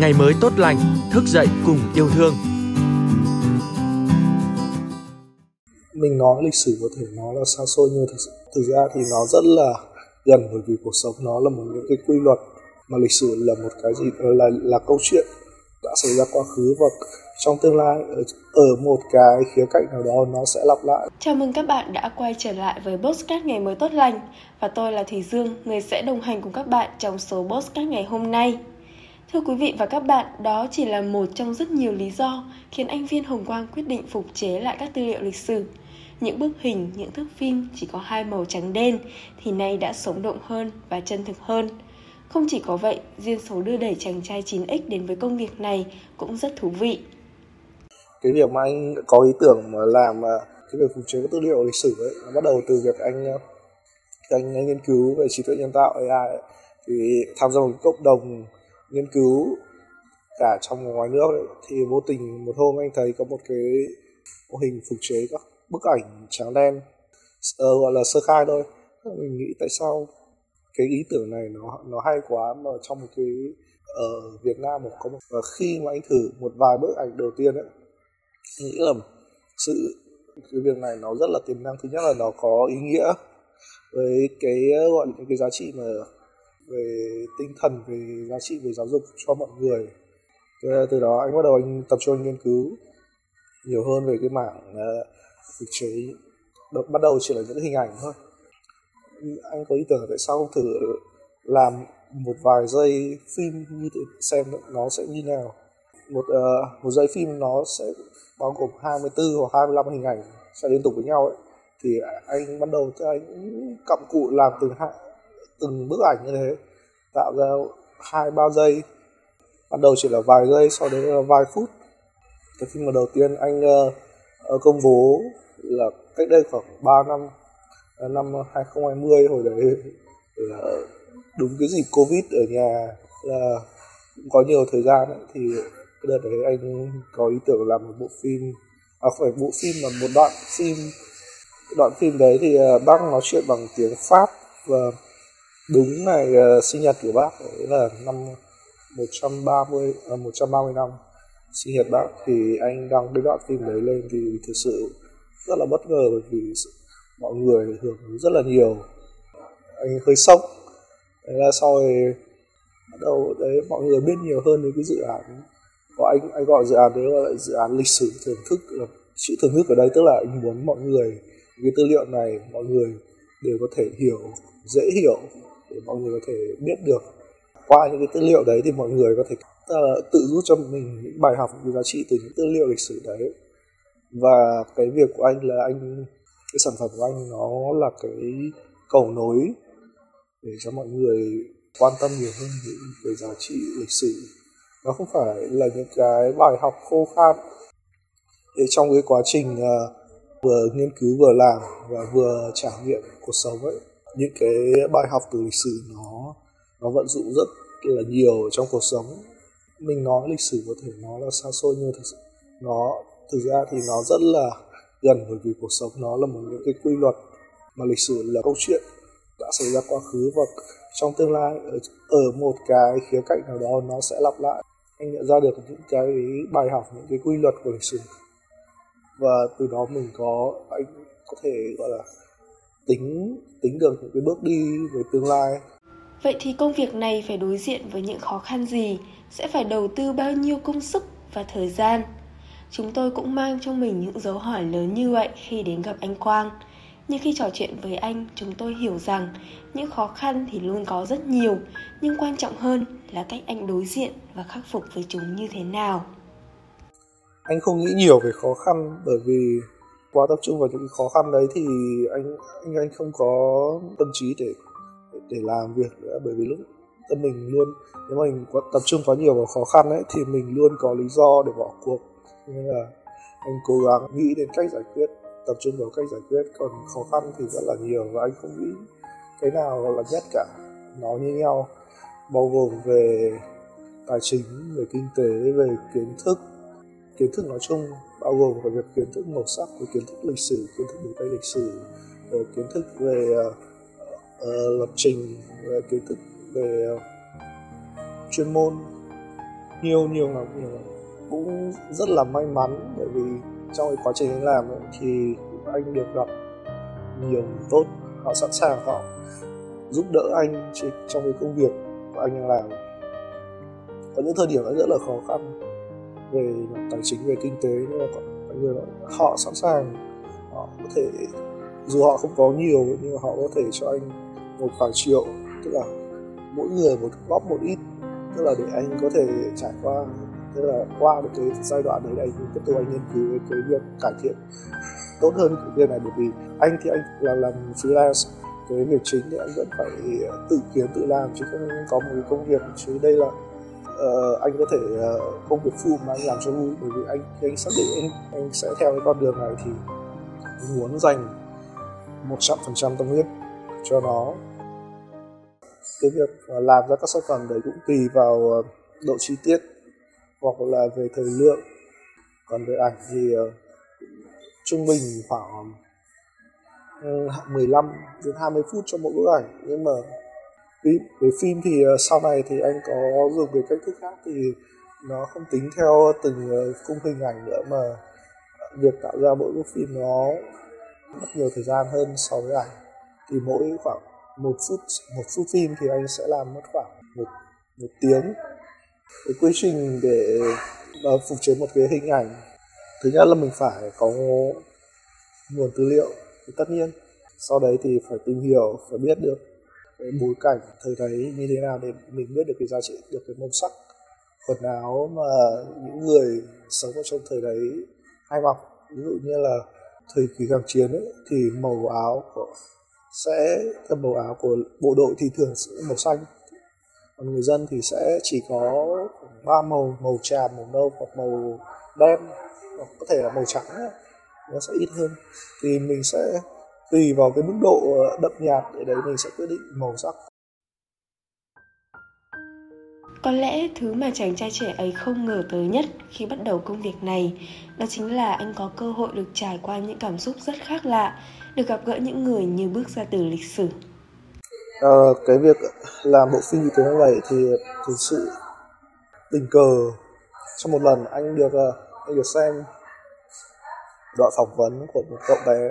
ngày mới tốt lành, thức dậy cùng yêu thương. Mình nói lịch sử có thể nó là xa xôi nhưng thực, thực ra thì nó rất là gần bởi vì cuộc sống nó là một những cái quy luật mà lịch sử là một cái gì là là câu chuyện đã xảy ra quá khứ và trong tương lai ở, ở một cái khía cạnh nào đó nó sẽ lặp lại. Chào mừng các bạn đã quay trở lại với Postcard ngày mới tốt lành và tôi là Thủy Dương, người sẽ đồng hành cùng các bạn trong số Postcard ngày hôm nay. Thưa quý vị và các bạn, đó chỉ là một trong rất nhiều lý do khiến anh Viên Hồng Quang quyết định phục chế lại các tư liệu lịch sử. Những bức hình, những thước phim chỉ có hai màu trắng đen thì nay đã sống động hơn và chân thực hơn. Không chỉ có vậy, duyên số đưa đẩy chàng trai 9X đến với công việc này cũng rất thú vị. Cái việc mà anh có ý tưởng mà làm à, cái việc phục chế các tư liệu lịch sử ấy, nó bắt đầu từ việc anh anh, anh nghiên cứu về trí tuệ nhân tạo AI ấy, thì tham gia một cộng đồng nghiên cứu cả trong và ngoài nước ấy, thì vô tình một hôm anh thấy có một cái mô hình phục chế các bức ảnh trắng đen uh, gọi là sơ khai thôi. Mình nghĩ tại sao cái ý tưởng này nó nó hay quá mà trong một cái ở Việt Nam một có một và khi mà anh thử một vài bức ảnh đầu tiên ấy nghĩ là sự cái việc này nó rất là tiềm năng. Thứ nhất là nó có ý nghĩa với cái gọi là những cái giá trị mà về tinh thần về giá trị về giáo dục cho mọi người. Từ đó anh bắt đầu anh tập trung nghiên cứu nhiều hơn về cái mảng ờ, thực chế. Bắt đầu chỉ là những hình ảnh thôi. Anh có ý tưởng tại sao không thử làm một vài giây phim như thế xem nó sẽ như nào. Một uh, một giây phim nó sẽ bao gồm 24 hoặc 25 hình ảnh sẽ liên tục với nhau ấy. Thì anh bắt đầu anh cặm cụ làm từng hai từng bức ảnh như thế tạo ra hai ba giây. Ban đầu chỉ là vài giây sau đấy là vài phút. Cái phim mà đầu tiên anh uh, công bố là cách đây khoảng 3 năm ờ, năm 2020 hồi đấy là đúng cái dịp covid ở nhà là cũng có nhiều thời gian ấy, thì cái đợt đấy anh có ý tưởng làm một bộ phim à phải bộ phim mà một đoạn phim. Đoạn phim đấy thì bác nói chuyện bằng tiếng pháp và đúng ngày uh, ờ, sinh nhật của bác đấy là năm 130 uh, 130 năm. Sinh nhật bác thì anh đang đưa đoạn phim đấy lên thì thực sự rất là bất ngờ bởi vì mọi người hưởng ứng rất là nhiều. Anh hơi sốc. Thế là sau rồi bắt đầu đấy mọi người biết nhiều hơn đến cái dự án. Có anh anh gọi dự án đấy là dự án lịch sử thưởng thức là chữ thưởng thức ở đây tức là anh muốn mọi người cái tư liệu này mọi người đều có thể hiểu dễ hiểu để mọi người có thể biết được. Qua những cái tư liệu đấy thì mọi người có thể uh, tự rút cho mình những bài học những giá trị từ những tư liệu lịch sử đấy. Và cái việc của anh là anh cái sản phẩm của anh nó là cái cầu nối để cho mọi người quan tâm nhiều hơn về, về giá trị lịch sử. Nó không phải là những cái bài học khô khan. Để trong cái quá trình uh, vừa nghiên cứu vừa làm và vừa trải nghiệm cuộc sống ấy những cái bài học từ lịch sử nó nó vận dụng rất là nhiều trong cuộc sống. Mình nói lịch sử có thể nó là xa xôi nhưng thực sự nó thực ra thì nó rất là gần bởi vì cuộc sống nó là một những cái quy luật mà lịch sử là câu chuyện đã xảy ra quá khứ và trong tương lai ở, ở một cái khía cạnh nào đó nó sẽ lặp lại. Anh nhận ra được những cái bài học những cái quy luật của lịch sử. Và từ đó mình có anh có thể gọi là tính tính được những cái bước đi về tương lai Vậy thì công việc này phải đối diện với những khó khăn gì? Sẽ phải đầu tư bao nhiêu công sức và thời gian? Chúng tôi cũng mang trong mình những dấu hỏi lớn như vậy khi đến gặp anh Quang. Nhưng khi trò chuyện với anh, chúng tôi hiểu rằng những khó khăn thì luôn có rất nhiều, nhưng quan trọng hơn là cách anh đối diện và khắc phục với chúng như thế nào. Anh không nghĩ nhiều về khó khăn bởi vì quá tập trung vào những khó khăn đấy thì anh anh anh không có tâm trí để để làm việc nữa, bởi vì lúc tâm mình luôn, nếu mà mình có tập trung quá nhiều vào khó khăn ấy, thì mình luôn có lý do để bỏ cuộc. Nên là anh cố gắng nghĩ đến cách giải quyết, tập trung vào cách giải quyết. Còn khó khăn thì rất là nhiều và anh không nghĩ cái nào là nhất cả. Nó như nhau, bao gồm về tài chính, về kinh tế, về kiến thức. Kiến thức nói chung bao gồm cả việc kiến thức màu sắc về kiến thức lịch sử kiến thức đường tay lịch sử kiến thức về uh, uh, lập trình về kiến thức về uh, chuyên môn. Nhiều nhiều lắm nhiều lắm. Cũng rất là may mắn bởi vì trong cái quá trình anh làm ấy, thì anh được gặp nhiều người tốt họ sẵn sàng họ giúp đỡ anh trong cái công việc của anh đang làm. Có những thời điểm nó rất là khó khăn về tài chính, về kinh tế, nhưng mà có người họ sẵn sàng, họ có thể, dù họ không có nhiều, nhưng mà họ có thể cho anh một vài triệu, tức là mỗi người một, góp một ít, tức là để anh có thể trải qua, tức là qua được cái giai đoạn đấy, anh tiếp tục anh nghiên cứu cái việc cải thiện tốt hơn cái việc này, bởi vì anh thì anh là làm freelance, cái việc chính thì anh vẫn phải tự kiếm, tự làm, chứ không có một cái công việc, chứ đây là uh, anh có thể ờ, uh, công việc full mà anh làm cho vui bởi vì anh anh xác định anh anh sẽ theo cái con đường này thì anh muốn dành một trăm phần trăm tâm huyết cho nó. Cái việc ờ, làm ra các sản phẩm đấy cũng tùy vào độ chi tiết hoặc là về thời lượng. Còn về ảnh thì trung bình khoảng ừ, 15 đến 20 phút cho mỗi bức ảnh. Nhưng mà với, với phim thì ờ, sau này thì anh có dùng cái cách thức khác thì nó không tính theo từng ờ, khung hình ảnh nữa mà ờ, việc tạo ra mỗi bức phim nó mất nhiều thời gian hơn so với ảnh. Thì mỗi khoảng một phút một phút phim thì anh sẽ làm mất khoảng một một tiếng. Cái quy trình để uh, phục chế một cái hình ảnh thứ nhất là mình phải có nguồn tư liệu. Thì tất nhiên sau đấy thì phải tìm hiểu phải biết được cái bối cảnh thời đấy như thế nào để mình biết được cái giá trị được cái màu sắc quần áo mà những người sống ở trong thời đấy hay mặc. Ví dụ như là thời kỳ kháng chiến ấy, thì màu áo của sẽ thân màu áo của bộ đội thì thường sẽ màu xanh. Còn người dân thì sẽ chỉ có ba màu màu tràm màu nâu hoặc màu đen hoặc có thể là màu trắng nó sẽ ít hơn. Thì mình sẽ tùy vào cái mức độ đậm nhạt để đấy mình sẽ quyết định màu sắc. Có lẽ thứ mà chàng trai trẻ ấy không ngờ tới nhất khi bắt đầu công việc này đó chính là anh có cơ hội được trải qua những cảm xúc rất khác lạ, được gặp gỡ những người như bước ra từ lịch sử. Ờ, cái việc làm bộ phim như thế này thì thực sự tình cờ. Trong một lần anh được ờ, anh được xem đoạn phỏng vấn của một cậu bé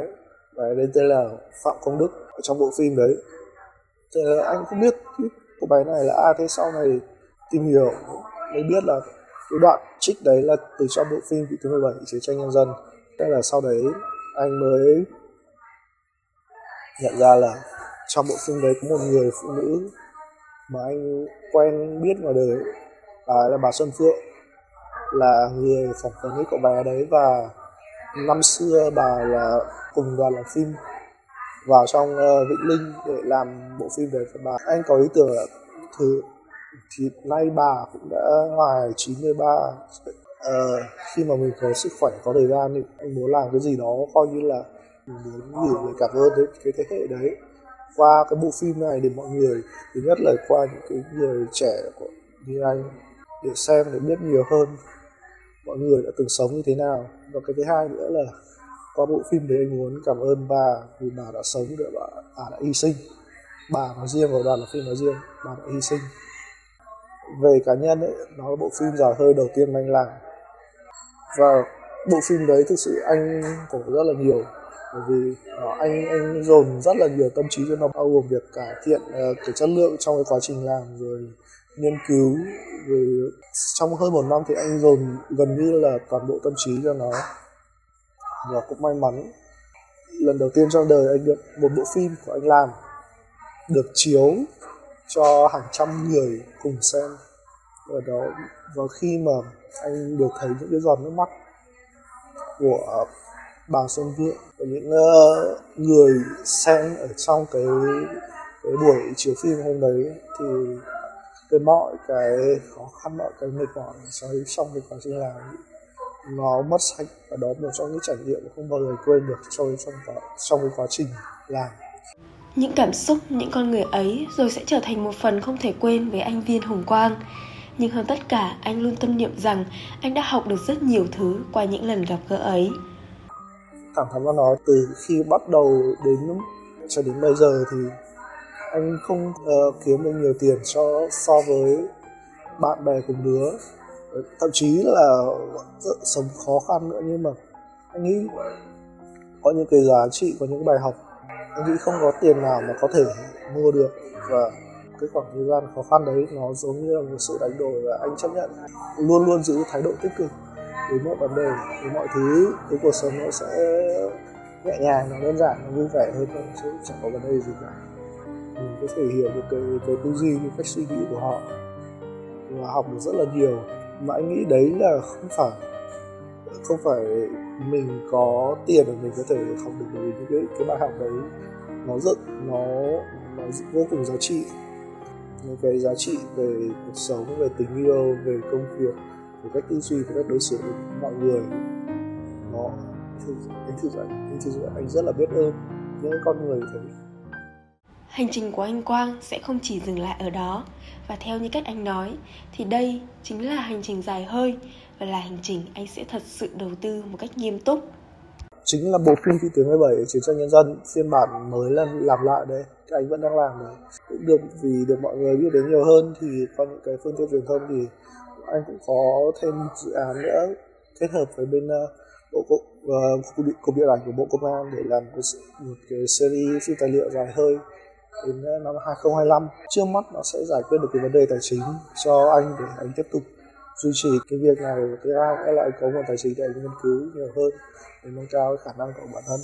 và đến tên là Phạm Công Đức ở trong bộ phim đấy. Thì anh không biết cô bé này là ai thế sau này tìm hiểu mới biết là cái đoạn trích đấy là từ trong bộ phim vị thứ 17 chiến tranh nhân dân. Thế là sau đấy anh mới nhận ra là trong bộ phim đấy có một người phụ nữ mà anh quen biết ngoài đời bà là bà Xuân Phượng, là người phỏng vấn với cậu bé đấy. Và năm xưa bà là cùng đoàn làm phim vào trong uh, Vĩnh Linh để làm bộ phim về bà. Anh có ý tưởng là thứ thì nay bà cũng đã ngoài 93 ờ, khi mà mình có sức khỏe có thời gian thì anh muốn làm cái gì đó coi như là mình muốn gửi lời cảm ơn đến cái thế hệ đấy. Qua cái bộ phim này để mọi người thứ nhất là qua những cái người trẻ của như anh để xem để biết nhiều hơn mọi người đã từng sống như thế nào. Và cái thứ hai nữa là qua bộ phim đấy anh muốn cảm ơn bà vì bà đã sống được bà, bà đã hy sinh. Bà nói riêng và đoàn là phim nói riêng bà đã hy sinh. Về cá nhân ấy nó là bộ phim dài hơi đầu tiên anh làm. Và bộ phim đấy thực sự anh khổ rất là nhiều bởi vì uh, anh anh dồn rất là nhiều tâm trí cho nó bao gồm việc cải thiện uh, cái chất lượng trong cái quá trình làm rồi nghiên cứu rồi trong hơn một năm thì anh dồn gần như là toàn bộ tâm trí cho nó. Và cũng may mắn lần đầu tiên trong đời anh được một bộ phim của anh làm được chiếu cho hàng trăm người cùng xem. Ở đó và khi mà anh được thấy những cái giọt nước mắt của bà Xuân Vượng. Và những uh, người xem ở trong cái cái buổi chiếu phim hôm đấy thì cái mọi cái khó khăn mọi cái mệt mỏi trong cái quá trình làm nó mất sạch và đó một trong những trải nghiệm không bao giờ quên được trong trong trong cái quá trình làm. Những cảm xúc những con người ấy rồi sẽ trở thành một phần không thể quên với anh viên hồng quang. Nhưng hơn tất cả anh luôn tâm niệm rằng anh đã học được rất nhiều thứ qua những lần gặp gỡ ấy thẳng thắn mà nói từ khi bắt đầu đến cho đến bây giờ thì anh không uh, kiếm được nhiều tiền so so với bạn bè cùng đứa thậm chí là sống khó khăn nữa nhưng mà anh nghĩ có những cái giá trị có những bài học anh nghĩ không có tiền nào mà có thể mua được. Và cái khoảng thời gian khó khăn đấy nó giống như là một sự đánh đổi và anh chấp nhận luôn luôn giữ thái độ tích cực với mọi vấn đề với mọi thứ cái cuộc sống nó sẽ nhẹ nhàng, nó đơn giản, nó vui vẻ hơn thôi sẽ chẳng có vấn đề gì cả. Mình có thể hiểu được cái cái tư duy, cái cách suy nghĩ của họ. Và học được rất là nhiều. Mà anh nghĩ đấy là không phải không phải mình có tiền để mình có thể học được, bởi vì những cái cái bài học đấy nó rất, nó nó vô cùng giá trị. Những cái giá trị về cuộc sống, về tình yêu, về công việc về cách tư duy về cách đối xử với mọi người nó anh thực sự anh thực sự anh rất là biết ơn những con người thế. Hành trình của anh Quang sẽ không chỉ dừng lại ở đó. Và theo như cách anh nói thì đây chính là hành trình dài hơi và là hành trình anh sẽ thật sự đầu tư một cách nghiêm túc. Chính là bộ phim Phi tướng 17 Chiến tranh nhân dân phiên bản mới là làm lại đây anh vẫn đang làm đấy. Cũng được vì được mọi người biết đến nhiều hơn thì những cái phương tiện truyền thông thì anh cũng có thêm dự án nữa kết hợp với bên uh, bộ cục uh, cục điện ảnh của bộ công an để làm một, một cái series phim tài liệu dài hơi đến ờ, năm 2025 trước mắt nó sẽ giải quyết được cái vấn đề tài chính cho anh để anh tiếp tục duy trì cái việc này thứ hai là lại có nguồn tài chính để anh nghiên cứu nhiều hơn để nâng cao cái khả năng của bản thân.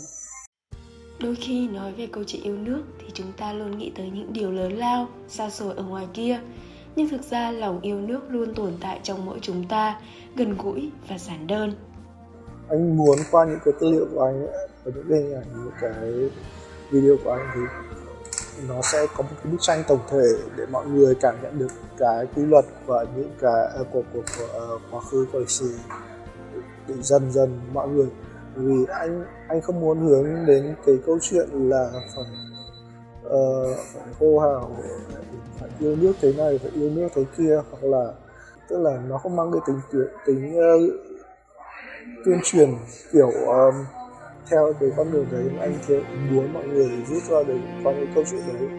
Đôi khi nói về câu chuyện yêu nước thì chúng ta luôn nghĩ tới những điều lớn lao xa xôi ở ngoài kia nhưng thực ra lòng yêu nước luôn tồn tại trong mỗi chúng ta gần gũi và giản đơn. Anh muốn qua những cái tư liệu của anh và những cái hình ảnh những cái video của anh thì nó sẽ có một cái bức tranh tổng thể để mọi người cảm nhận được cái quy luật và những cái uh, của, của, của uh, quá khứ của lịch sử. Để dần dần mọi người vì anh anh không muốn hướng đến cái câu chuyện là phải Ờ, uh, phải hô hào phải yêu nước thế này phải yêu nước thế kia hoặc là tức là nó không mang cái tính tính uh, tuyên truyền kiểu um, theo cái con đường đấy anh thì muốn mọi người rút ra được qua cái câu chuyện đấy.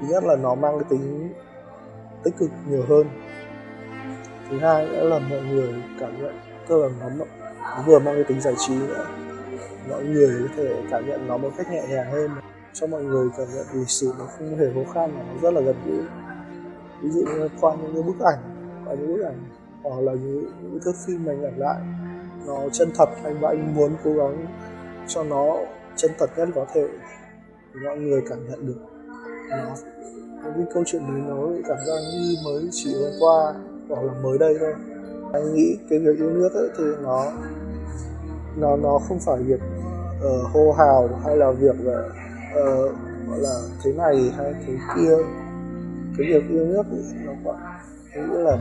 Thứ nhất là nó mang cái tính tích cực nhiều hơn. Thứ hai nữa là mọi người cảm nhận tức là nó, nó vừa mang cái tính giải trí nữa mọi người có thể cảm nhận nó một cách nhẹ nhàng hơn cho mọi người cảm nhận lịch sử nó không hề khó khăn mà nó rất là gần gũi. Ví dụ như qua những cái bức ảnh qua những bức ảnh hoặc là những, những thước phim mình ảnh lại nó chân thật anh và anh muốn cố gắng cho nó chân thật nhất có thể để mọi người cảm nhận được. Nó cái câu chuyện đấy nó cảm giác như mới chỉ hôm qua hoặc là mới đây thôi. Anh nghĩ cái việc yêu nước ấy thì nó nó nó không phải việc uh, hô hào hay là việc là uh, gọi là thế này hay thế kia. Cái việc yêu nước ấy, nó quá nghĩa nghĩ là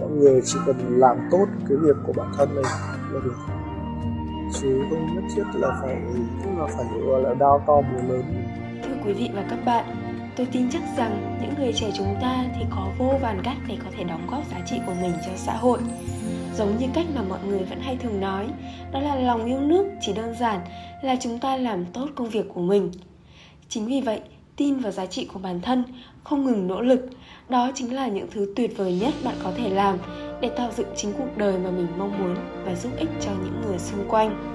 mọi người chỉ cần làm tốt cái việc của bản thân mình là được. Chứ không nhất thiết là phải là phải gọi là đau to búa lớn. Thưa quý vị và các bạn tôi tin chắc rằng những người trẻ chúng ta thì có vô vàn cách để có thể đóng góp giá trị của mình cho xã hội. Giống như cách mà mọi người vẫn hay thường nói đó là lòng yêu nước chỉ đơn giản là chúng ta làm tốt công việc của mình chính vì vậy, tin vào giá trị của bản thân, không ngừng nỗ lực, đó chính là những thứ tuyệt vời nhất bạn có thể làm để tạo dựng chính cuộc đời mà mình mong muốn và giúp ích cho những người xung quanh.